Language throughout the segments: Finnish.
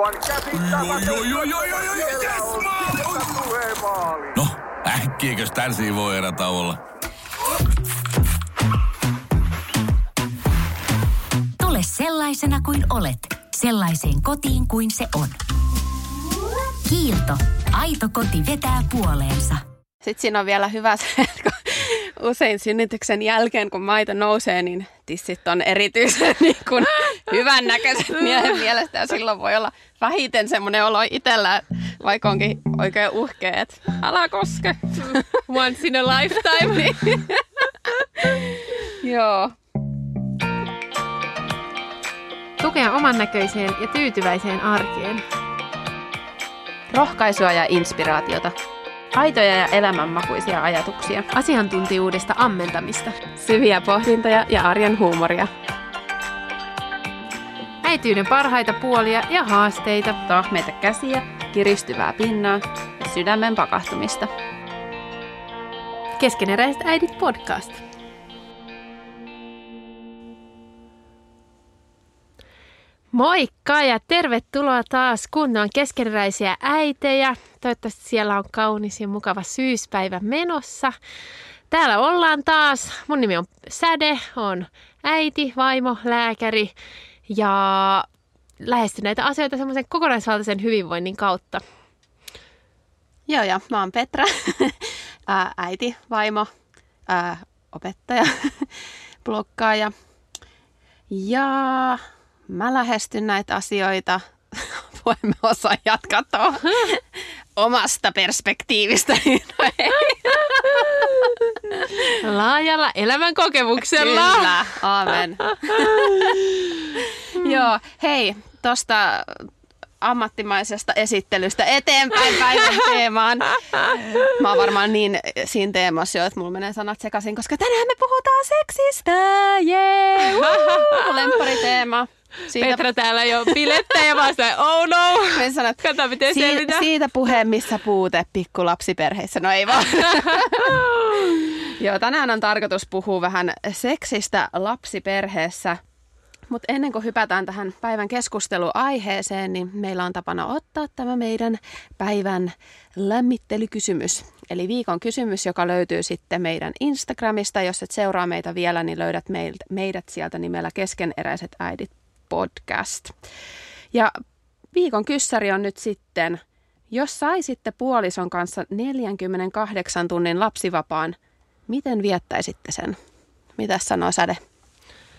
Aivan joo, joo, joo, joo, joo, Siellä yes, maali! No, äkkiäkös tän voi erä olla? Tule sellaisena kuin olet, sellaiseen kotiin kuin se on. Kiilto. Aito koti vetää puoleensa. Sitten siinä on vielä hyvä se, että kun usein synnytyksen jälkeen, kun maito nousee, niin tissit on erityisen niin kuin, hyvän näköiset miehen mielestä. Ja silloin voi olla vähiten semmoinen olo itsellä, vaikka onkin oikein uhkea, että älä koske. Once in a lifetime. Joo. Tukea oman näköiseen ja tyytyväiseen arkeen. Rohkaisua ja inspiraatiota. Aitoja ja elämänmakuisia ajatuksia. Asiantuntijuudesta ammentamista. Syviä pohdintoja ja arjen huumoria. Äityyden parhaita puolia ja haasteita. Tahmeita käsiä, kiristyvää pinnaa ja sydämen pakahtumista. Keskeneräiset äidit podcast. Moikka ja tervetuloa taas kunnon keskeneräisiä äitejä. Toivottavasti siellä on kaunis ja mukava syyspäivä menossa. Täällä ollaan taas. Mun nimi on Säde, on äiti, vaimo, lääkäri ja lähestyn näitä asioita semmoisen kokonaisvaltaisen hyvinvoinnin kautta. Joo, ja mä oon Petra, äiti, vaimo, ää, opettaja, blokkaaja. Ja mä lähestyn näitä asioita, voimme osaa jatkaa tuohon omasta perspektiivistä. Laajalla elämän kokemuksella. Kyllä, aamen. Joo, hei, tosta ammattimaisesta esittelystä eteenpäin päivän teemaan. Mä oon varmaan niin siinä teemassa jo, että mulla menee sanat sekaisin, koska tänään me puhutaan seksistä. Jee, yeah. lemppariteema. Siitä... Petra täällä jo bilettä ja vaan sitä, oh no. Että Kato, miten si- selvitä. siitä puheen, missä puute pikkulapsiperheissä. No ei vaan. Joo, tänään on tarkoitus puhua vähän seksistä lapsiperheessä. Mutta ennen kuin hypätään tähän päivän keskusteluaiheeseen, niin meillä on tapana ottaa tämä meidän päivän lämmittelykysymys. Eli viikon kysymys, joka löytyy sitten meidän Instagramista. Jos et seuraa meitä vielä, niin löydät meidät sieltä nimellä Keskeneräiset äidit podcast. Ja viikon kyssäri on nyt sitten, jos saisitte puolison kanssa 48 tunnin lapsivapaan, miten viettäisitte sen? Mitä sanoo Säde?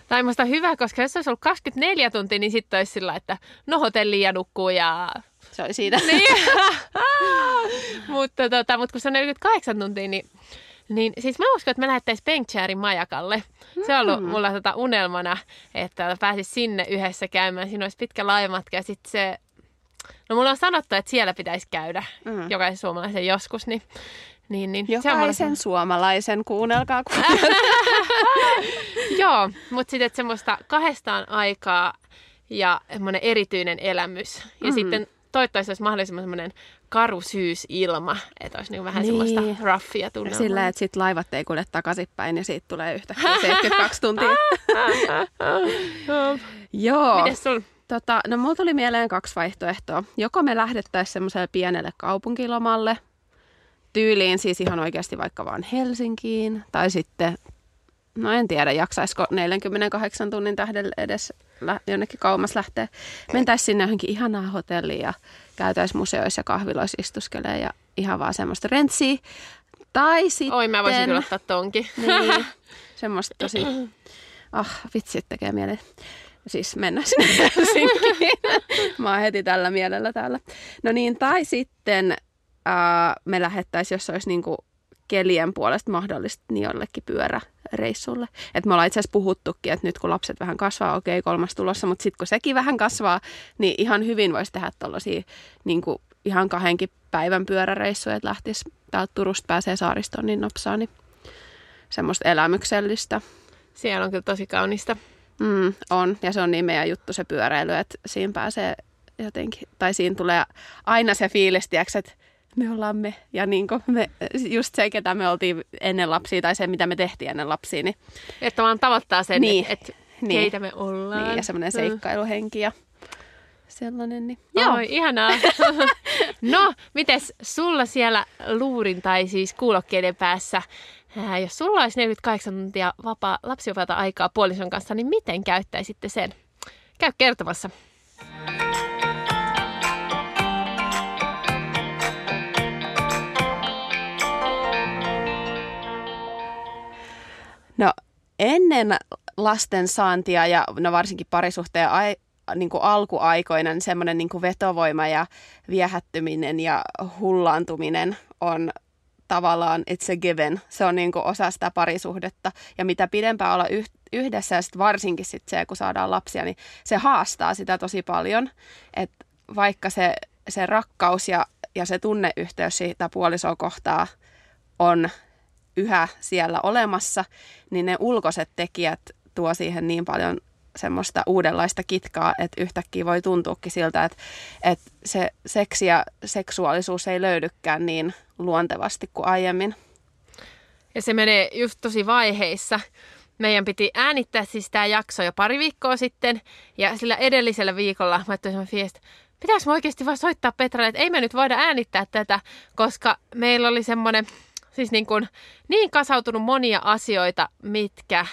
Tämä on musta hyvä, koska jos olisi ollut 24 tuntia, niin sitten olisi sillä, että no hotelli ja nukkuu ja... Se oli siitä. Niin. mutta, tota, mutta kun se on 48 tuntia, niin, niin siis mä uskon, että mä lähettäisiin Penkchäärin majakalle. Se on ollut mulla tota unelmana, että pääsis sinne yhdessä käymään. Siinä olisi pitkä laivamatka ja sitten se... No mulla on sanottu, että siellä pitäisi käydä Mm. jokaisen suomalaisen joskus, niin... Niin, niin. se on Jokaisen suomalaisen, kuunnelkaa. Kun... Joo, mutta sitten semmoista kahdestaan aikaa ja semmoinen erityinen elämys. Ja Mhm. mm. sitten toivottavasti olisi mahdollisimman semmoinen karu syysilma, että olisi niinku vähän Niin. niin. semmoista raffia tunnelmaa. Sillä, että sit laivat ei kulje takaisinpäin ja siitä tulee yhtäkkiä 72 tuntia. Joo. Mites sul? Tota, no mulla tuli mieleen kaksi vaihtoehtoa. Joko me lähdettäisiin semmoiselle pienelle kaupunkilomalle, tyyliin siis ihan oikeasti vaikka vaan Helsinkiin, tai sitten, no en tiedä, jaksaisiko 48 tunnin tähden edes lä- jonnekin kauemmas lähteä. Mentäisiin sinne johonkin ihanaan hotelliin ja käytäisiin museoissa ja kahviloissa istuskelee ja ihan vaan semmoista rentsiä. Tai sitten... Oi, mä voisin kyllä ottaa tonkin. Niin, semmoista tosi, ah vitsi, tekee mieli. Siis mennä sinne Helsinkiin. Mä oon heti tällä mielellä täällä. No niin, tai sitten ää, me lähettäisiin, jos olisi niinku kelien puolesta mahdollista, niin jollekin pyöräreissulle. Et me ollaan itse asiassa puhuttukin, että nyt kun lapset vähän kasvaa, okei, okay, kolmas tulossa, mutta sitten kun sekin vähän kasvaa, niin ihan hyvin voisi tehdä tuollaisia niinku ihan kahdenkin päivän pyöräreissuja, että lähtisi täältä Turusta pääsee saaristoon niin nopsaa, niin semmoista elämyksellistä. Siellä on kyllä tosi kaunista. Mm, on, ja se on niin meidän juttu se pyöräily, että siinä pääsee jotenkin, tai siinä tulee aina se fiilis, tiiäks, että me ollaan me, ja niin me, just se, ketä me oltiin ennen lapsia, tai se, mitä me tehtiin ennen lapsia, niin, Että vaan tavoittaa sen, Niin. että et, Niin. keitä me ollaan. niin ja semmoinen Mm. seikkailuhenki, ja sellainen. Niin, Joo. Oi, ihanaa. no, mites sulla siellä luurin tai siis kuulokkeiden päässä, ää, jos sulla olisi 48 tuntia vapaa, lapsivapaata aikaa puolison kanssa, niin miten käyttäisitte sen? Käy kertomassa. Ennen lasten saantia ja no varsinkin parisuhteen ai, niin kuin alkuaikoina niin semmoinen niin kuin vetovoima ja viehättyminen ja hullaantuminen on tavallaan it's a given. Se on niin kuin osa sitä parisuhdetta. Ja mitä pidempään olla yh- yhdessä ja sit varsinkin sit se, kun saadaan lapsia, niin se haastaa sitä tosi paljon. Että vaikka se, se rakkaus ja, ja se tunneyhteys siitä puolisoa kohtaa on yhä siellä olemassa, niin ne ulkoiset tekijät tuo siihen niin paljon semmoista uudenlaista kitkaa, että yhtäkkiä voi tuntuukin siltä, että, että se seksi ja seksuaalisuus ei löydykään niin luontevasti kuin aiemmin. Ja se menee just tosi vaiheissa. Meidän piti äänittää siis tämä jakso jo pari viikkoa sitten, ja sillä edellisellä viikolla mä ajattelin fiest, pitäis mä oikeasti vaan soittaa Petralle, että ei me nyt voida äänittää tätä, koska meillä oli semmoinen siis niin, kuin, niin kasautunut monia asioita, mitkä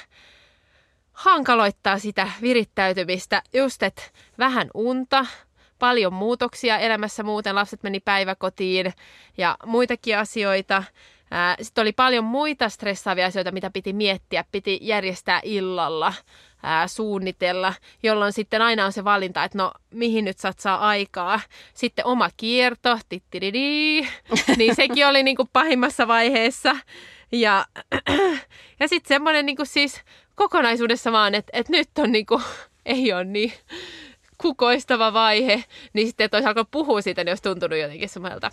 hankaloittaa sitä virittäytymistä. Just, että vähän unta, paljon muutoksia elämässä muuten, lapset meni päiväkotiin ja muitakin asioita. Sitten oli paljon muita stressaavia asioita, mitä piti miettiä, piti järjestää illalla, ää, suunnitella, jolloin sitten aina on se valinta, että no mihin nyt satsaa aikaa. Sitten oma kierto, niin sekin oli niinku pahimmassa vaiheessa. Ja, ja sitten semmoinen niinku siis kokonaisuudessa vaan, että, että nyt on niinku, ei ole niin kukoistava vaihe, niin sitten alkanut puhua siitä, niin olisi tuntunut jotenkin semmoiselta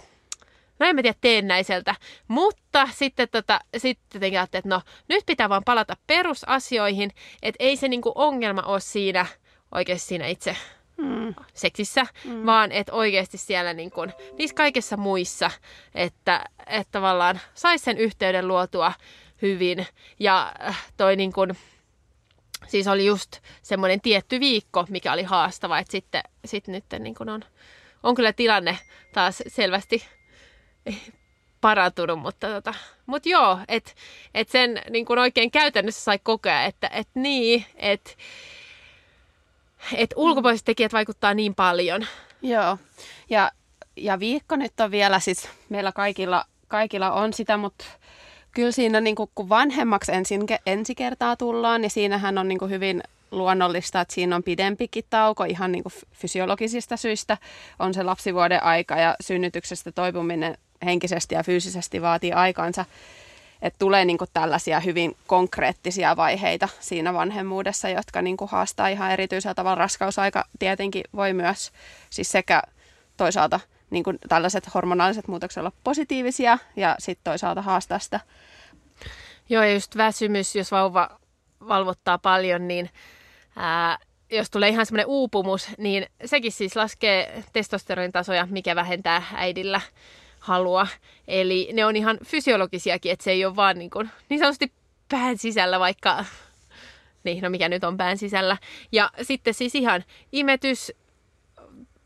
no en mä tiedä teennäiseltä, mutta sitten, tota, sitten ajattelin, että no nyt pitää vaan palata perusasioihin, että ei se niinku ongelma ole siinä oikeasti siinä itse mm. seksissä, mm. vaan että oikeasti siellä niin kuin, niissä kaikissa muissa, että, että tavallaan saisi sen yhteyden luotua hyvin ja äh, toi niin kuin, siis oli just semmoinen tietty viikko, mikä oli haastava, että sitten sit nyt niin kuin on, on kyllä tilanne taas selvästi parantunut, mutta, tota, mutta joo, että et sen niin kuin oikein käytännössä sai kokea, että et niin, että et ulkopuoliset tekijät vaikuttaa niin paljon. Joo, ja, ja viikko nyt on vielä, siis meillä kaikilla, kaikilla on sitä, mutta kyllä siinä niin kuin, kun vanhemmaksi ensin, ensi kertaa tullaan, niin siinähän on niin hyvin luonnollista, että siinä on pidempikin tauko ihan niin fysiologisista syistä. On se lapsivuoden aika ja synnytyksestä toipuminen henkisesti ja fyysisesti vaatii aikansa. Että tulee niin kuin tällaisia hyvin konkreettisia vaiheita siinä vanhemmuudessa, jotka niin kuin haastaa ihan erityisellä tavalla. Raskausaika tietenkin voi myös siis sekä toisaalta niin kuin tällaiset hormonaaliset muutokset olla positiivisia ja sitten toisaalta haastaa sitä. Joo, ja just väsymys, jos vauva valvottaa paljon, niin ää, jos tulee ihan semmoinen uupumus, niin sekin siis laskee testosteronin tasoja, mikä vähentää äidillä halua. Eli ne on ihan fysiologisiakin, että se ei ole vaan niin, kuin, niin sanotusti pään sisällä, vaikka niin, no mikä nyt on pään sisällä. Ja sitten siis ihan imetys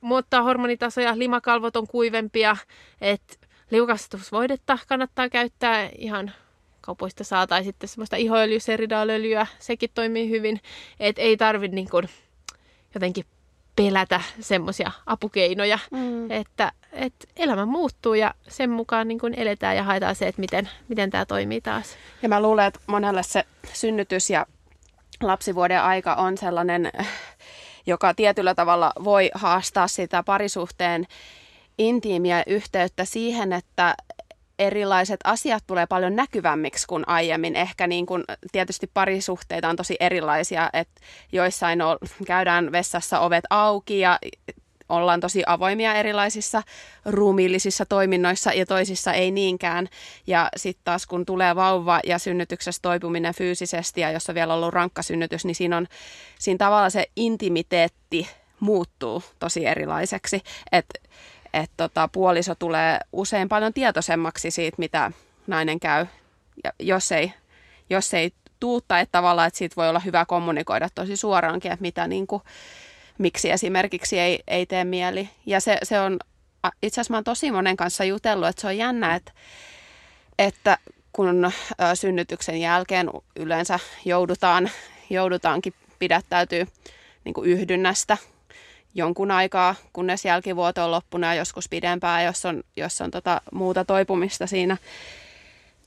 muuttaa hormonitasoja, limakalvot on kuivempia, että liukastusvoidetta kannattaa käyttää ihan kaupoista saa, tai sitten semmoista ihoöljyseridaalöljyä, sekin toimii hyvin, että ei tarvi niin kuin jotenkin pelätä semmoisia apukeinoja, mm. että, että elämä muuttuu ja sen mukaan niin kuin eletään ja haetaan se, että miten, miten tämä toimii taas. Ja mä luulen, että monelle se synnytys ja lapsivuoden aika on sellainen, joka tietyllä tavalla voi haastaa sitä parisuhteen intiimiä yhteyttä siihen, että erilaiset asiat tulee paljon näkyvämmiksi kuin aiemmin. Ehkä niin kuin, tietysti parisuhteita on tosi erilaisia, että joissain on, käydään vessassa ovet auki ja ollaan tosi avoimia erilaisissa ruumiillisissa toiminnoissa ja toisissa ei niinkään. Ja sitten taas kun tulee vauva ja synnytyksessä toipuminen fyysisesti ja jos on vielä ollut rankka synnytys, niin siinä, on, siinä tavalla se intimiteetti muuttuu tosi erilaiseksi. Että että tota, puoliso tulee usein paljon tietoisemmaksi siitä, mitä nainen käy, ja jos ei, jos ei tuutta, että tavallaan, että siitä voi olla hyvä kommunikoida tosi suoraankin, että mitä, niin kuin, miksi esimerkiksi ei, ei tee mieli. Ja se, se on, itse asiassa mä oon tosi monen kanssa jutellut, että se on jännä, että, että kun synnytyksen jälkeen yleensä joudutaan, joudutaankin pidättäytyy niin kuin yhdynnästä jonkun aikaa, kunnes jälkivuoto on loppunut ja joskus pidempään, jos on, jos on tota muuta toipumista siinä.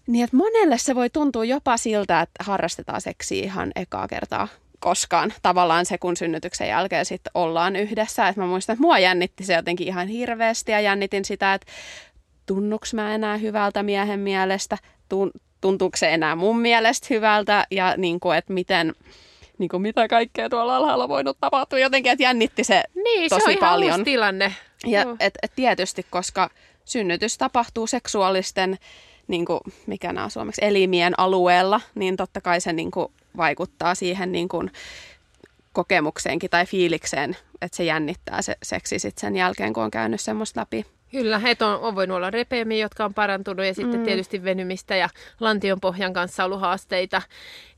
Niin, että monelle se voi tuntua jopa siltä, että harrastetaan seksiä ihan ekaa kertaa koskaan. Tavallaan se, kun synnytyksen jälkeen sitten ollaan yhdessä. Et mä muistan, että mua jännitti se jotenkin ihan hirveästi ja jännitin sitä, että tunnuks mä enää hyvältä miehen mielestä, tun- tuntuuko se enää mun mielestä hyvältä ja niin kuin, että miten, niin kuin mitä kaikkea tuolla alhaalla voinut tapahtua. Jotenkin, että jännitti se Niin, tosi se on ihan paljon. uusi tilanne. Ja Joo. et, et tietysti, koska synnytys tapahtuu seksuaalisten, niin kuin, mikä nämä on suomeksi, elimien alueella, niin totta kai se niin kuin, vaikuttaa siihen niin kuin, kokemukseenkin tai fiilikseen, että se jännittää se seksi sit sen jälkeen, kun on käynyt semmoista läpi. Kyllä, että on, on voinut olla repeämiä, jotka on parantunut ja sitten mm. tietysti venymistä ja lantionpohjan kanssa ollut haasteita.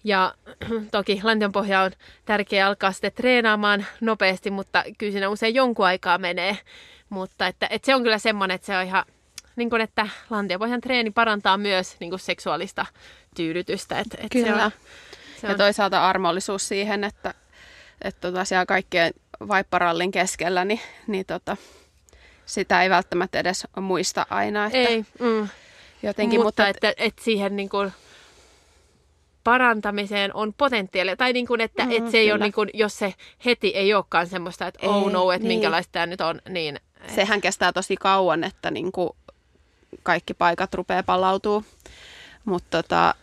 Ja toki lantionpohja on tärkeä alkaa sitten treenaamaan nopeasti, mutta kyllä siinä usein jonkun aikaa menee. Mutta että, että se on kyllä semmoinen, että se on ihan, niin kuin, että lantionpohjan treeni parantaa myös niin kuin seksuaalista tyydytystä. Että, että Se on, se Ja on, toisaalta armollisuus siihen, että, että tota siellä kaikkien vaipparallin keskellä, niin, niin tota, sitä ei välttämättä edes muista aina. Että ei, mm. jotenkin, mutta, mutta, että, että siihen niin kuin parantamiseen on potentiaalia. Tai niin kuin, että, Mm, että se ei ole, niin kuin, jos se heti ei olekaan semmoista, että oh Ei, no, että niin. minkälaista tämä nyt on, niin sehän kestää tosi kauan, että niin kuin kaikki paikat rupeaa palautuu. Mutta tota,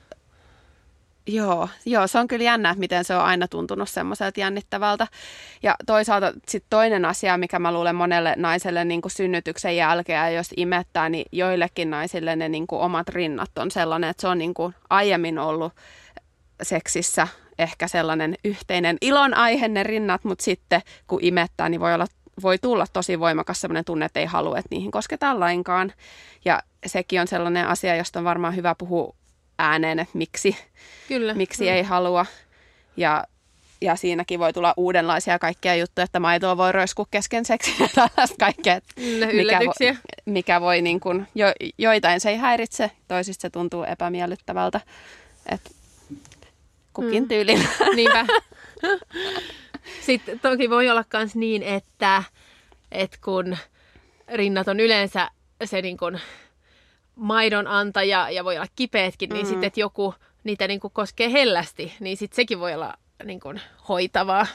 joo, joo, se on kyllä jännä, että miten se on aina tuntunut semmoiselta jännittävältä. Ja toisaalta sitten toinen asia, mikä mä luulen monelle naiselle niin kuin synnytyksen jälkeen, jos imettää, niin joillekin naisille ne niin kuin omat rinnat on sellainen, että se on niin kuin aiemmin ollut seksissä ehkä sellainen yhteinen ilon aihe ne rinnat, mutta sitten kun imettää, niin voi, olla, voi tulla tosi voimakas sellainen tunne, että ei halua, että niihin kosketaan lainkaan. Ja sekin on sellainen asia, josta on varmaan hyvä puhua ääneen, että miksi, kyllä. miksi ei halua. Ja, ja siinäkin voi tulla uudenlaisia kaikkia juttuja, että maitoa voi roiskua kesken seksin ja tällaista kaikkea. Mm, mikä, voi, mikä voi niin kuin, jo, joitain se ei häiritse, toisista se tuntuu epämiellyttävältä. Et kukin Mm. tyylillä. Niinpä. Sitten toki voi olla myös niin, että, että kun rinnat on yleensä se niin kuin maidon antaja ja voi olla kipeätkin, niin Mm. sitten että joku niitä niin kuin koskee hellästi, niin sitten sekin voi olla niin kuin hoitavaa.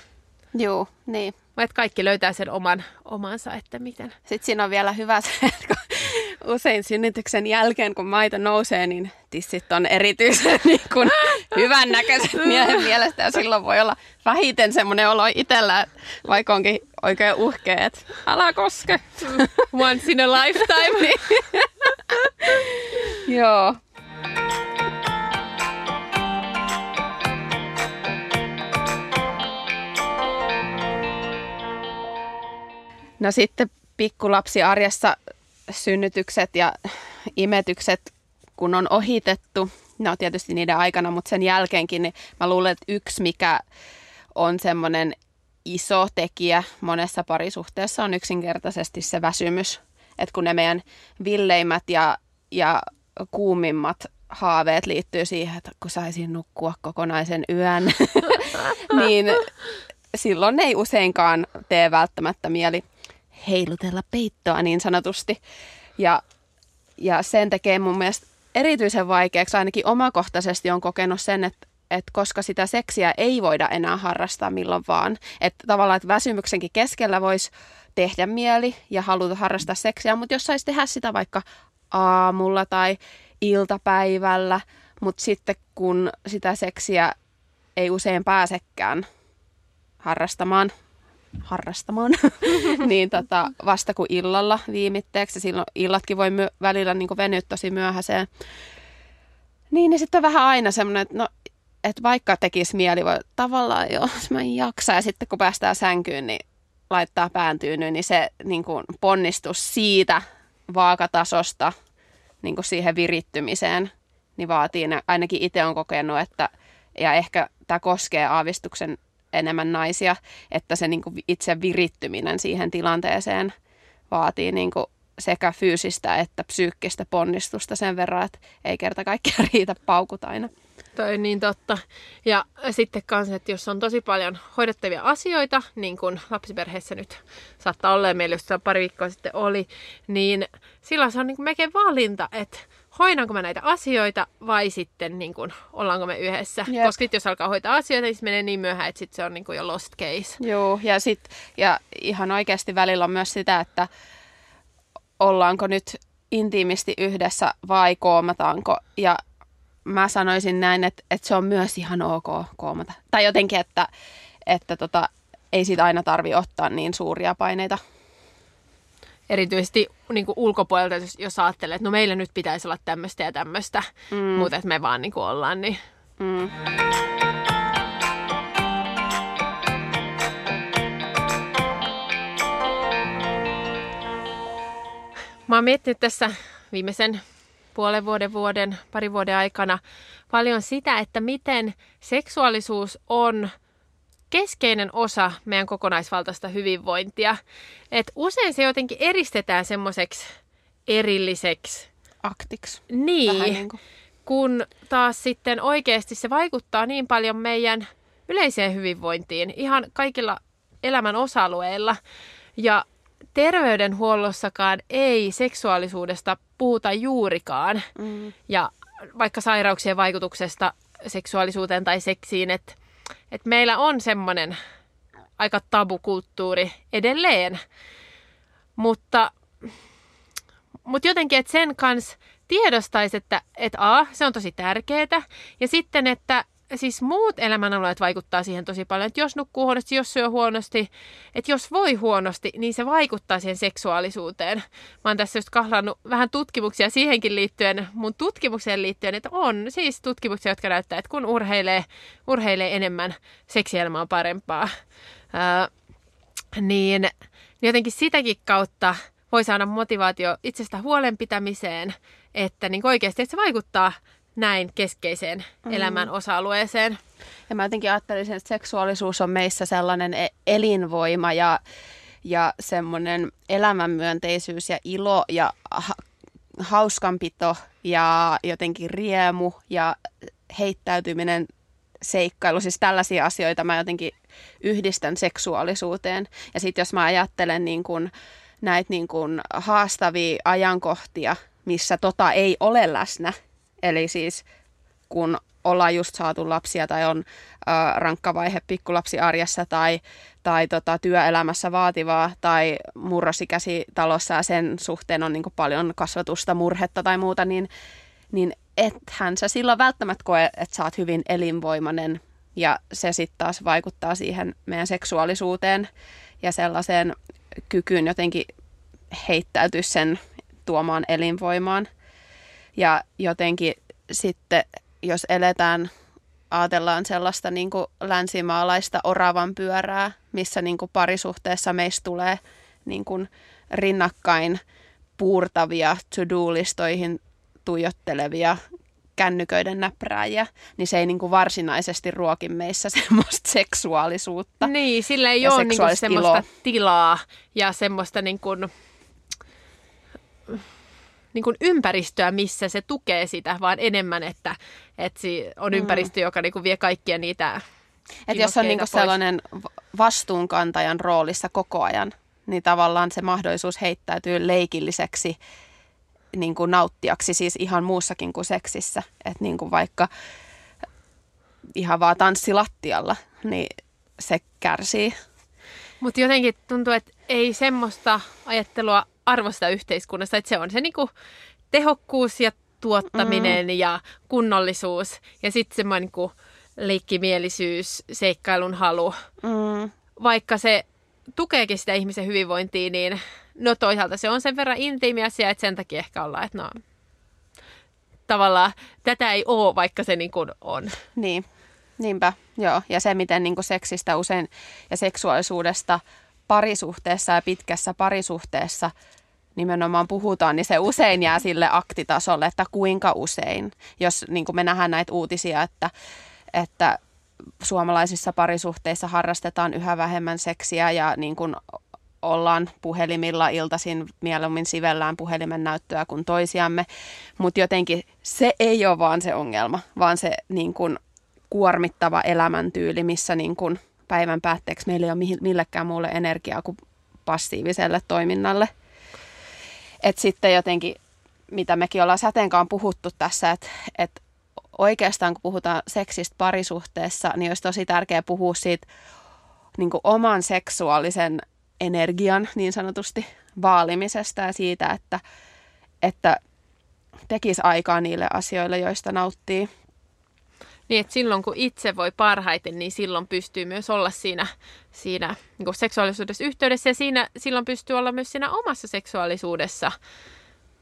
Joo, niin. Vai että kaikki löytää sen oman omansa, että miten. Sitten siinä on vielä hyvä se, että kun usein synnytyksen jälkeen, kun maito nousee, niin tissit on erityisen niin kuin, hyvän näköiset miehen mielestä. Ja silloin voi olla vähiten semmoinen olo itsellä, vaikka onkin oikein uhkea, että älä koske. Once in a lifetime. Joo. No sitten pikkulapsi arjessa synnytykset ja imetykset, kun on ohitettu, no tietysti niiden aikana, mutta sen jälkeenkin, niin mä luulen, että yksi mikä on semmoinen iso tekijä monessa parisuhteessa on yksinkertaisesti se väsymys. Että kun ne meidän villeimmät ja, ja kuumimmat haaveet liittyy siihen, että kun saisin nukkua kokonaisen yön, niin silloin ei useinkaan tee välttämättä mieli heilutella peittoa niin sanotusti. Ja, ja sen tekee mun mielestä erityisen vaikeaksi, ainakin omakohtaisesti on kokenut sen, että, että koska sitä seksiä ei voida enää harrastaa milloin vaan. Että tavallaan, että väsymyksenkin keskellä voisi tehdä mieli ja haluta harrastaa seksiä, mutta jos saisi tehdä sitä vaikka aamulla tai iltapäivällä, mutta sitten kun sitä seksiä ei usein pääsekään harrastamaan, harrastamaan, niin tota, vasta kuin illalla viimitteeksi, silloin illatkin voi myö- välillä niin venyä tosi myöhäiseen, niin, niin sitten on vähän aina semmoinen, että no, että vaikka tekisi mieli, voi tavallaan jo, jos mä en jaksa, ja sitten kun päästään sänkyyn, niin laittaa pään tyynyyn, niin se niin kuin ponnistus siitä vaakatasosta niin kuin siihen virittymiseen, niin vaatii, ainakin itse on kokenut, että ja ehkä tämä koskee aavistuksen enemmän naisia, että se niin kuin itse virittyminen siihen tilanteeseen vaatii niin kuin sekä fyysistä että psyykkistä ponnistusta sen verran, että ei kerta kaikkiaan riitä paukut aina. Toi niin totta. Ja sitten kans, että jos on tosi paljon hoidettavia asioita, niin kuin lapsiperheessä nyt saattaa olla, meillä just pari viikkoa sitten oli, niin silloin se on niin kuin melkein valinta, että hoidanko mä näitä asioita vai sitten niin kuin, ollaanko me yhdessä. Jep. Koska sit, jos alkaa hoitaa asioita, niin se menee niin myöhään, että sit se on niin jo lost case. Joo, ja, sit, ja ihan oikeasti välillä on myös sitä, että ollaanko nyt intiimisti yhdessä vai koomataanko. Ja mä sanoisin näin, että, että se on myös ihan ok koomata. Tai jotenkin, että, että tota, ei siitä aina tarvi ottaa niin suuria paineita. Erityisesti niin kuin ulkopuolelta, jos, jos ajattelee, että no meillä nyt pitäisi olla tämmöistä ja tämmöistä, mm. mutta että me vaan niin kuin ollaan, niin Mm. Mä oon miettinyt tässä viimeisen puolen vuoden, vuoden, pari vuoden aikana paljon sitä, että miten seksuaalisuus on keskeinen osa meidän kokonaisvaltaista hyvinvointia. Et usein se jotenkin eristetään semmoiseksi erilliseksi. Aktiksi. Niin, niin kuin. kun taas sitten oikeasti se vaikuttaa niin paljon meidän yleiseen hyvinvointiin ihan kaikilla elämän osa-alueilla. Ja terveydenhuollossakaan ei seksuaalisuudesta puhuta juurikaan. Mm. Ja vaikka sairauksien vaikutuksesta seksuaalisuuteen tai seksiin, että et meillä on semmoinen aika tabukulttuuri edelleen. Mutta, mutta jotenkin, että sen kanssa tiedostaisi, että, että A, se on tosi tärkeää. Ja sitten, että siis muut elämänalueet vaikuttaa siihen tosi paljon. Että jos nukkuu huonosti, jos syö huonosti, että jos voi huonosti, niin se vaikuttaa siihen seksuaalisuuteen. Mä oon tässä just kahlannut vähän tutkimuksia siihenkin liittyen, mun tutkimukseen liittyen, että on siis tutkimuksia, jotka näyttää, että kun urheilee, urheilee enemmän, seksielämä on parempaa. Ää, niin, niin jotenkin sitäkin kautta voi saada motivaatio itsestä huolenpitämiseen, että niin oikeasti että se vaikuttaa näin keskeiseen mm. elämän osa-alueeseen. Ja mä jotenkin ajattelisin, että seksuaalisuus on meissä sellainen e- elinvoima ja, ja semmoinen elämänmyönteisyys ja ilo ja ha- hauskanpito ja jotenkin riemu ja heittäytyminen seikkailu, siis tällaisia asioita mä jotenkin yhdistän seksuaalisuuteen. Ja sitten jos mä ajattelen niin kun näitä niin kun haastavia ajankohtia, missä tota ei ole läsnä, eli siis kun ollaan just saatu lapsia tai on äh, rankka vaihe pikkulapsiarjessa tai, tai tota, työelämässä vaativaa tai murrosikäsi talossa ja sen suhteen on niin paljon kasvatusta, murhetta tai muuta, niin, niin ethän sä silloin välttämättä koe, että sä oot hyvin elinvoimainen ja se sitten taas vaikuttaa siihen meidän seksuaalisuuteen ja sellaiseen kykyyn jotenkin heittäytyä sen tuomaan elinvoimaan. Ja jotenkin sitten, jos eletään, ajatellaan sellaista niin kuin länsimaalaista oravan pyörää, missä niin kuin parisuhteessa meistä tulee niin kuin rinnakkain puurtavia to-do-listoihin tuijottelevia kännyköiden näprääjiä, niin se ei niin kuin varsinaisesti ruoki meissä semmoista seksuaalisuutta. Niin, sillä ei ole seksuaalista semmoista tilaa ja semmoista niinku, niinku ympäristöä, missä se tukee sitä, vaan enemmän, että, että on ympäristö, joka niinku vie kaikkia niitä Et jos on niinku pois. sellainen vastuunkantajan roolissa koko ajan, niin tavallaan se mahdollisuus heittäytyy leikilliseksi niin kuin nauttijaksi, siis ihan muussakin kuin seksissä. Että niin kuin vaikka ihan vaan tanssilattialla, niin se kärsii. Mutta jotenkin tuntuu, että ei semmoista ajattelua arvosta yhteiskunnassa, että se on se niinku tehokkuus ja tuottaminen mm. ja kunnollisuus ja sitten semmoinen niinku leikkimielisyys, seikkailun halu. Mm. Vaikka se tukeekin sitä ihmisen hyvinvointia, niin no toisaalta se on sen verran intiimi asia, että sen takia ehkä ollaan, että no tavallaan tätä ei ole, vaikka se niin kuin on. Niin, niinpä, joo. Ja se, miten niin kuin seksistä usein ja seksuaalisuudesta parisuhteessa ja pitkässä parisuhteessa nimenomaan puhutaan, niin se usein jää sille aktitasolle, että kuinka usein. Jos niin kuin me nähdään näitä uutisia, että, että suomalaisissa parisuhteissa harrastetaan yhä vähemmän seksiä ja niin kuin ollaan puhelimilla iltaisin, mieluummin sivellään puhelimen näyttöä kuin toisiamme, mutta jotenkin se ei ole vaan se ongelma, vaan se niin kuin kuormittava elämäntyyli, missä niin kuin päivän päätteeksi meillä ei ole millekään muulle energiaa kuin passiiviselle toiminnalle. Et sitten jotenkin, mitä mekin ollaan säteenkaan puhuttu tässä, että et oikeastaan kun puhutaan seksistä parisuhteessa, niin olisi tosi tärkeää puhua siitä niin oman seksuaalisen energian niin sanotusti vaalimisesta ja siitä, että, että tekisi aikaa niille asioille, joista nauttii. Niin, että silloin kun itse voi parhaiten, niin silloin pystyy myös olla siinä, siinä niin seksuaalisuudessa yhteydessä ja siinä, silloin pystyy olla myös siinä omassa seksuaalisuudessa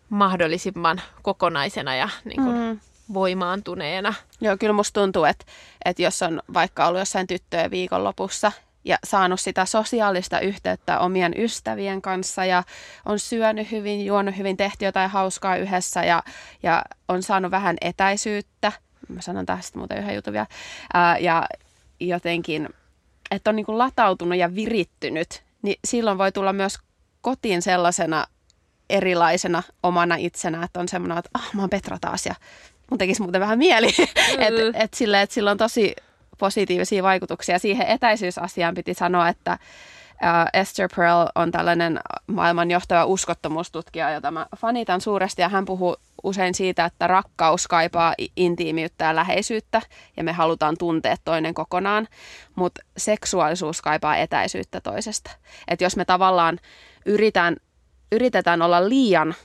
mahdollisimman kokonaisena ja niin kuin mm. voimaantuneena. Joo, kyllä musta tuntuu, että, että jos on vaikka ollut jossain tyttöjen viikonlopussa ja saanut sitä sosiaalista yhteyttä omien ystävien kanssa ja on syönyt hyvin, juonut hyvin, tehty jotain hauskaa yhdessä ja, ja on saanut vähän etäisyyttä. Mä sanon tästä muuten yhden jutun vielä. Ää, ja jotenkin, että on niin kuin latautunut ja virittynyt, niin silloin voi tulla myös kotiin sellaisena erilaisena omana itsenä, että on semmoinen, että ah, mä oon Petra taas ja mun tekisi muuten vähän mieli. Mm. että et sille, et sillä on tosi positiivisia vaikutuksia. Siihen etäisyysasiaan piti sanoa, että Esther Perel on tällainen maailman johtava uskottomuustutkija, jota mä fanitan suuresti ja hän puhuu usein siitä, että rakkaus kaipaa intiimiyttä ja läheisyyttä ja me halutaan tuntea toinen kokonaan, mutta seksuaalisuus kaipaa etäisyyttä toisesta. Että jos me tavallaan yritetään, yritetään olla liian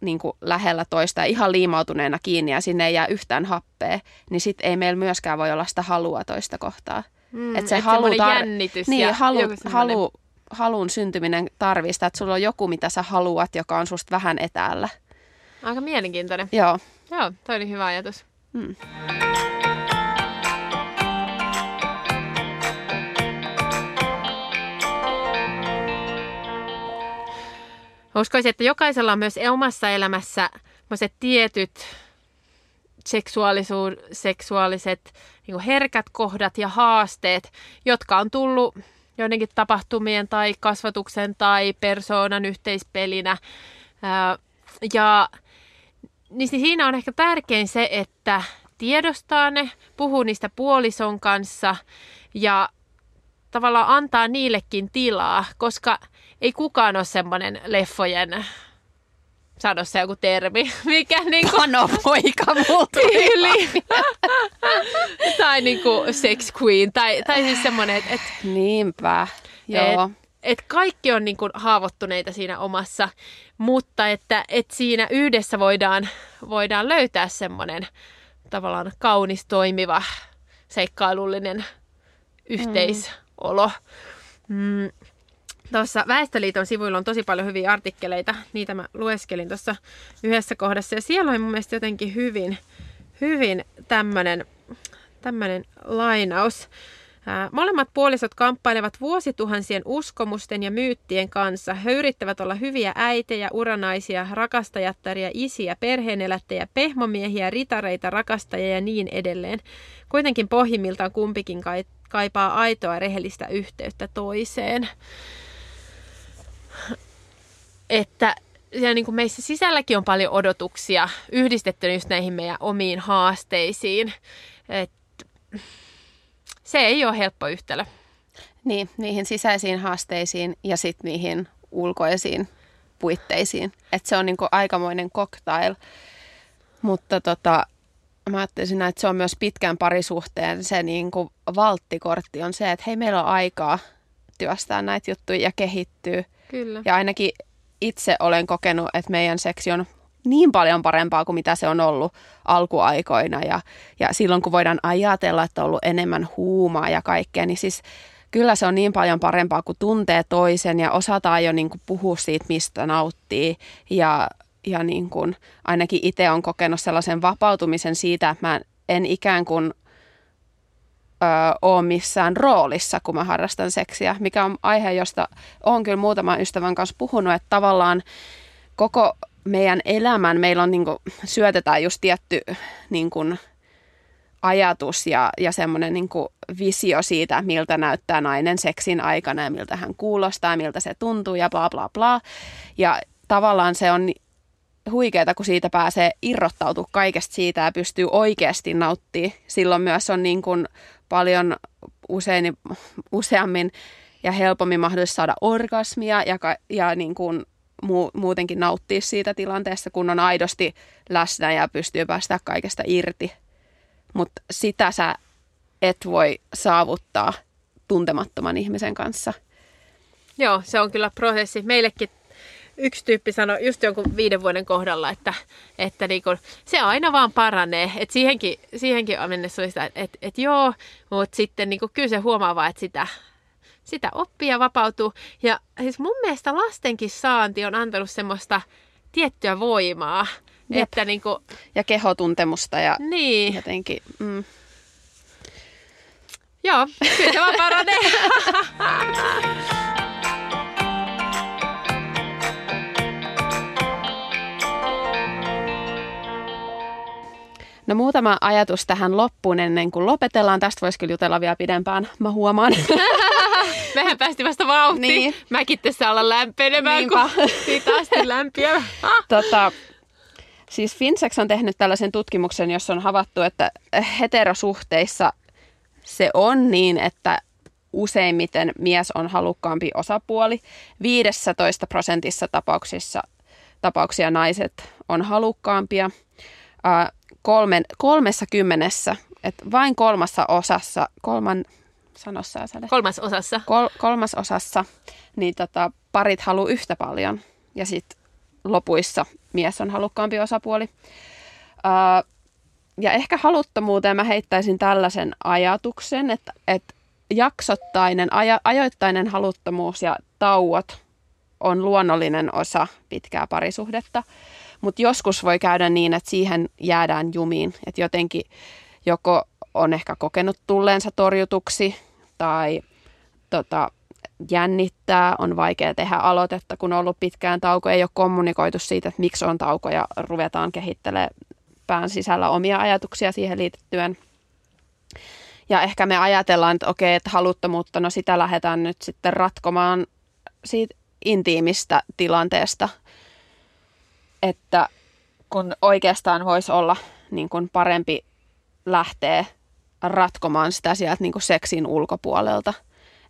niin kuin lähellä toista ja ihan liimautuneena kiinni ja sinne ei jää yhtään happea, niin sitten ei meillä myöskään voi olla sitä halua toista kohtaa. Mm, että se et halu, tar- jännitys niin, ja halu, halu, halun syntyminen tarvistaa, että sulla on joku, mitä sä haluat, joka on susta vähän etäällä. Aika mielenkiintoinen. Joo. Joo, toi oli hyvä ajatus. Mm. Uskoisin, että jokaisella on myös omassa elämässä tietyt seksuaalisuus, seksuaaliset niin herkät kohdat ja haasteet, jotka on tullut joidenkin tapahtumien tai kasvatuksen tai persoonan yhteispelinä. Ja niin siinä on ehkä tärkein se, että tiedostaa ne, puhuu niistä puolison kanssa ja tavallaan antaa niillekin tilaa, koska ei kukaan ole semmoinen leffojen sano se joku termi, mikä niin kuin... poika multa. tai niin kuin sex queen, tai, tai siis semmoinen, että... Et, Niinpä, joo. Et, et kaikki on niin kuin haavoittuneita siinä omassa, mutta että et siinä yhdessä voidaan, voidaan löytää semmoinen tavallaan kaunis, toimiva, seikkailullinen yhteisolo. Mm. Tuossa Väestöliiton sivuilla on tosi paljon hyviä artikkeleita. Niitä mä lueskelin tuossa yhdessä kohdassa. Ja siellä on mun mielestä jotenkin hyvin, hyvin tämmöinen lainaus. Molemmat puolisot kamppailevat vuosituhansien uskomusten ja myyttien kanssa. He yrittävät olla hyviä äitejä, uranaisia, rakastajattaria, isiä, perheenelättäjiä, pehmomiehiä, ritareita, rakastajia ja niin edelleen. Kuitenkin pohjimmiltaan kumpikin kaipaa aitoa rehellistä yhteyttä toiseen että ja niin kuin meissä sisälläkin on paljon odotuksia yhdistettynä just näihin meidän omiin haasteisiin. Et se ei ole helppo yhtälö. Niin, niihin sisäisiin haasteisiin ja sitten niihin ulkoisiin puitteisiin. Että se on niin kuin aikamoinen cocktail. Mutta tota, mä ajattelisin, että se on myös pitkän parisuhteen se niin kuin valttikortti on se, että hei meillä on aikaa työstää näitä juttuja ja kehittyä. Kyllä. Ja ainakin itse olen kokenut, että meidän seksi on niin paljon parempaa kuin mitä se on ollut alkuaikoina. Ja, ja silloin kun voidaan ajatella, että on ollut enemmän huumaa ja kaikkea, niin siis kyllä se on niin paljon parempaa, kun tuntee toisen ja osataan jo niin kuin puhua siitä, mistä nauttii. Ja, ja niin kuin, ainakin itse on kokenut sellaisen vapautumisen siitä, että mä en ikään kuin ö, ole missään roolissa, kun mä harrastan seksiä, mikä on aihe, josta olen kyllä muutaman ystävän kanssa puhunut, että tavallaan koko meidän elämän meillä on niin kuin, syötetään just tietty niin kuin, ajatus ja, ja semmoinen niin visio siitä, miltä näyttää nainen seksin aikana ja miltä hän kuulostaa, miltä se tuntuu ja bla bla bla. Ja tavallaan se on huikeeta, kun siitä pääsee irrottautua kaikesta siitä ja pystyy oikeasti nauttimaan. Silloin myös on niin kuin paljon usein, useammin ja helpommin mahdollista saada orgasmia ja, ja niin kuin mu, muutenkin nauttia siitä tilanteesta, kun on aidosti läsnä ja pystyy päästä kaikesta irti. Mutta sitä sä et voi saavuttaa tuntemattoman ihmisen kanssa. Joo, se on kyllä prosessi. Meillekin yksi tyyppi sanoi just jonkun viiden vuoden kohdalla, että, että niinku, se aina vaan paranee. Et siihenkin, siihenkin mennessä oli sitä, että et, joo, mutta sitten niinku, kyllä se huomaa vaan, että sitä, sitä oppii ja vapautuu. Ja siis mun mielestä lastenkin saanti on antanut semmoista tiettyä voimaa. Jep. Että niinku, Ja kehotuntemusta ja niin, jotenkin... Mm. joo, kyllä se vaan paranee. No muutama ajatus tähän loppuun ennen kuin lopetellaan. Tästä voisi kyllä jutella vielä pidempään, mä huomaan. Mehän päästiin vasta vauhtiin. Niin. Mäkin tässä olla lämpenemään, Niinpä. kun siitä asti lämpiä. tota, siis Finsex on tehnyt tällaisen tutkimuksen, jossa on havaittu, että heterosuhteissa se on niin, että useimmiten mies on halukkaampi osapuoli. 15 prosentissa tapauksissa, tapauksia naiset on halukkaampia. Kolmen, kolmessa kymmenessä, että vain kolmassa osassa, kolman, sanossa ja säde, Kolmas osassa. kol, kolmas osassa, niin tota, parit haluaa yhtä paljon. Ja sitten lopuissa mies on halukkaampi osapuoli. Ää, ja ehkä haluttomuuteen mä heittäisin tällaisen ajatuksen, että, että jaksottainen, aja, ajoittainen haluttomuus ja tauot on luonnollinen osa pitkää parisuhdetta. Mutta joskus voi käydä niin, että siihen jäädään jumiin. Että jotenkin joko on ehkä kokenut tulleensa torjutuksi tai tota, jännittää, on vaikea tehdä aloitetta, kun on ollut pitkään tauko. Ei ole kommunikoitu siitä, että miksi on tauko ja ruvetaan kehittelemään pään sisällä omia ajatuksia siihen liittyen. Ja ehkä me ajatellaan, että okei, että haluttomuutta, no sitä lähdetään nyt sitten ratkomaan siitä intiimistä tilanteesta, että kun oikeastaan voisi olla niin kuin parempi lähteä ratkomaan sitä sieltä niin kuin seksin ulkopuolelta.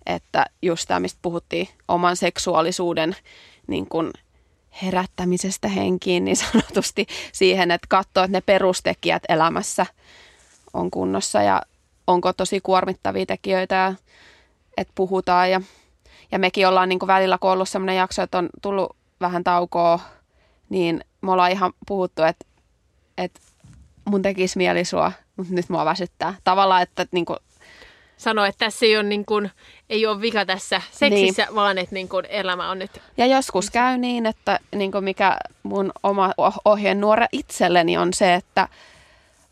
Että just tämä, mistä puhuttiin, oman seksuaalisuuden niin kuin herättämisestä henkiin niin sanotusti siihen, että katsoo, että ne perustekijät elämässä on kunnossa ja onko tosi kuormittavia tekijöitä, ja että puhutaan. Ja, ja mekin ollaan niin välillä, kun on ollut sellainen jakso, että on tullut vähän taukoa, niin me ollaan ihan puhuttu, että, että mun tekisi mieli sua, mutta nyt mua väsyttää. Tavallaan, että, niin kuin, Sano, että tässä ei ole, niin kuin, ei ole vika tässä seksissä, niin. vaan että niin kuin, elämä on nyt... ja joskus käy niin, että niin kuin mikä mun oma oh- ohjenuora itselleni on se, että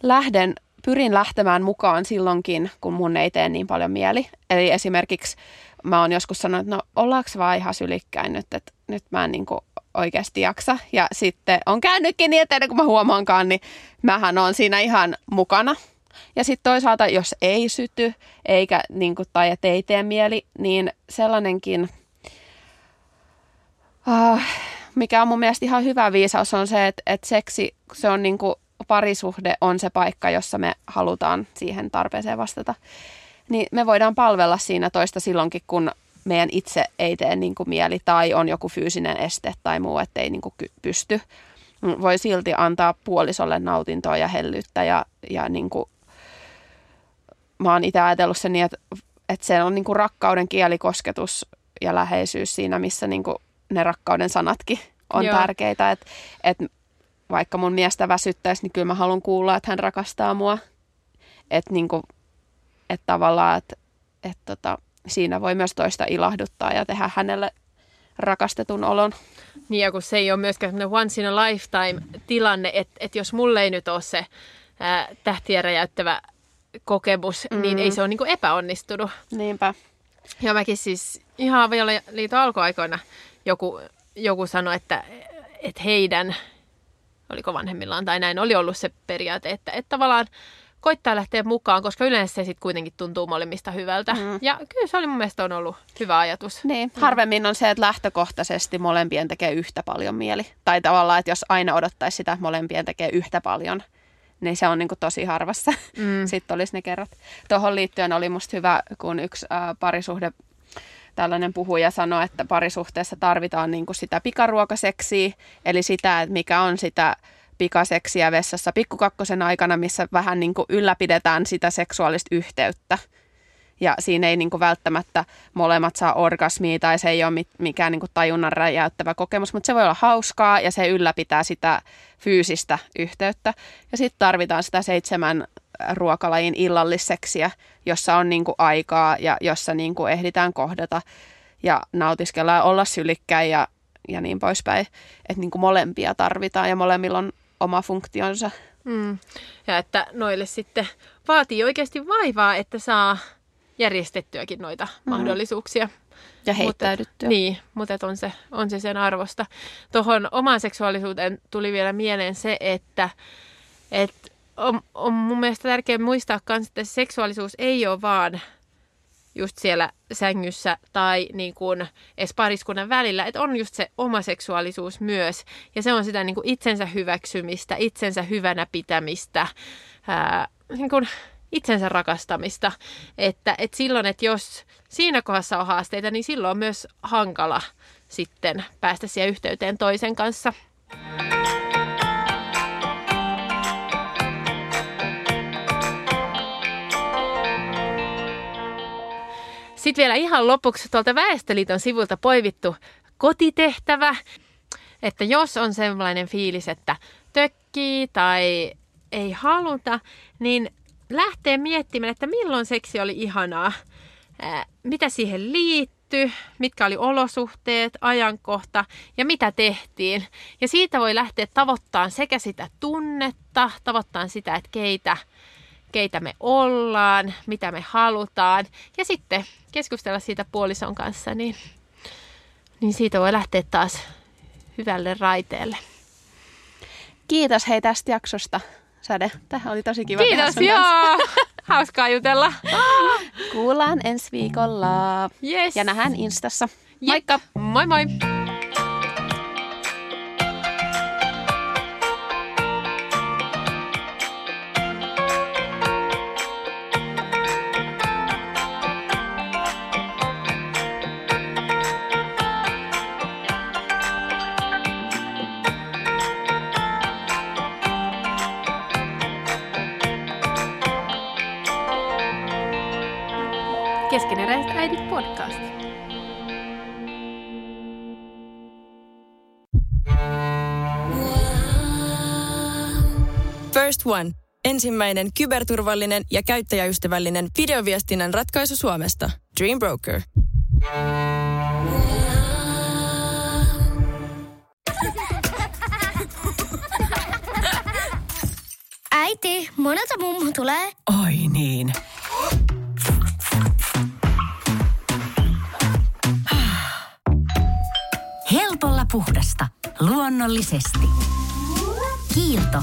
lähden, pyrin lähtemään mukaan silloinkin, kun mun ei tee niin paljon mieli. Eli esimerkiksi mä oon joskus sanonut, että no ollaanko vaan ihan sylikkäin nyt, että nyt mä en niin kuin oikeasti jaksa. Ja sitten on käynytkin niin, että ennen kuin mä huomaankaan, niin mähän on siinä ihan mukana. Ja sitten toisaalta, jos ei syty, eikä, niin kuin, tai että ei tee mieli, niin sellainenkin, uh, mikä on mun mielestä ihan hyvä viisaus, on se, että, että seksi, se on niin kuin, parisuhde on se paikka, jossa me halutaan siihen tarpeeseen vastata. Niin me voidaan palvella siinä toista silloinkin, kun meidän itse ei tee niin kuin mieli tai on joku fyysinen este tai muu, ettei niin kuin pysty. Voi silti antaa puolisolle nautintoa ja hellyyttä ja, ja niin kuin, mä oon itse ajatellut sen niin, että, että se on niin kuin rakkauden kielikosketus ja läheisyys siinä, missä niin kuin ne rakkauden sanatkin on Joo. Joo. tärkeitä. Että, että vaikka mun miestä väsyttäisi, niin kyllä mä haluan kuulla, että hän rakastaa mua. Että niin kuin, että tavallaan, että, että tota, siinä voi myös toista ilahduttaa ja tehdä hänelle rakastetun olon. Niin ja kun se ei ole myöskään semmoinen once in a lifetime tilanne, että, että jos mulle ei nyt ole se ää, tähtiä räjäyttävä kokemus, mm. niin ei se ole niin kuin epäonnistunut. Niinpä. Ja mäkin siis ihan avioliiton alkuaikoina joku, joku sanoi, että, että heidän, oliko vanhemmillaan tai näin, oli ollut se periaate, että, että tavallaan koittaa lähteä mukaan, koska yleensä se sitten kuitenkin tuntuu molemmista hyvältä. Mm. Ja kyllä se oli mun mielestä on ollut hyvä ajatus. Niin, harvemmin on se, että lähtökohtaisesti molempien tekee yhtä paljon mieli. Tai tavallaan, että jos aina odottaisi sitä, että molempien tekee yhtä paljon, niin se on niin kuin tosi harvassa. Mm. Sitten olisi ne kerrat. Tuohon liittyen oli musta hyvä, kun yksi äh, parisuhde tällainen puhuja sanoi, että parisuhteessa tarvitaan niin kuin sitä pikaruokaseksiä, eli sitä, että mikä on sitä pikaseksiä vessassa pikkukakkosen aikana, missä vähän niin kuin ylläpidetään sitä seksuaalista yhteyttä. Ja siinä ei niin kuin välttämättä molemmat saa orgasmia tai se ei ole mikään niin kuin tajunnan räjäyttävä kokemus, mutta se voi olla hauskaa ja se ylläpitää sitä fyysistä yhteyttä. Ja sitten tarvitaan sitä seitsemän ruokalajin illalliseksiä, jossa on niin kuin aikaa ja jossa niin kuin ehditään kohdata ja nautiskella ja olla sylikkäin ja, ja niin poispäin. Että niin molempia tarvitaan ja molemmilla on oma funktionsa. Mm. Ja että noille sitten vaatii oikeasti vaivaa, että saa järjestettyäkin noita mm. mahdollisuuksia. Ja heittäydyttyä. Mutta, niin, mutta on se, on se sen arvosta. Tuohon omaan seksuaalisuuteen tuli vielä mieleen se, että, että on, on mun mielestä tärkeää muistaa myös, että se seksuaalisuus ei ole vaan just siellä sängyssä tai niin kuin edes pariskunnan välillä, että on just se oma seksuaalisuus myös. Ja se on sitä niin kuin itsensä hyväksymistä, itsensä hyvänä pitämistä, ää, niin kuin itsensä rakastamista. Että, että silloin, että jos siinä kohdassa on haasteita, niin silloin on myös hankala sitten päästä siihen yhteyteen toisen kanssa. Sitten vielä ihan lopuksi tuolta Väestöliiton sivulta poivittu kotitehtävä, että jos on sellainen fiilis, että tökkii tai ei haluta, niin lähtee miettimään, että milloin seksi oli ihanaa, mitä siihen liittyy, mitkä oli olosuhteet, ajankohta ja mitä tehtiin. Ja siitä voi lähteä tavoittamaan sekä sitä tunnetta, tavoittamaan sitä, että keitä, keitä me ollaan, mitä me halutaan. Ja sitten keskustella siitä puolison kanssa, niin, niin siitä voi lähteä taas hyvälle raiteelle. Kiitos hei tästä jaksosta, Sade. Tähän oli tosi kiva Kiitos, joo. Hauskaa jutella. Kuullaan ensi viikolla. Yes. Ja nähdään Instassa. Moikka. Moi moi. First One. Ensimmäinen kyberturvallinen ja käyttäjäystävällinen videoviestinnän ratkaisu Suomesta. Dream Broker. Äiti, monelta mummu tulee? Oi niin. Helpolla puhdasta. Luonnollisesti. Kiilto.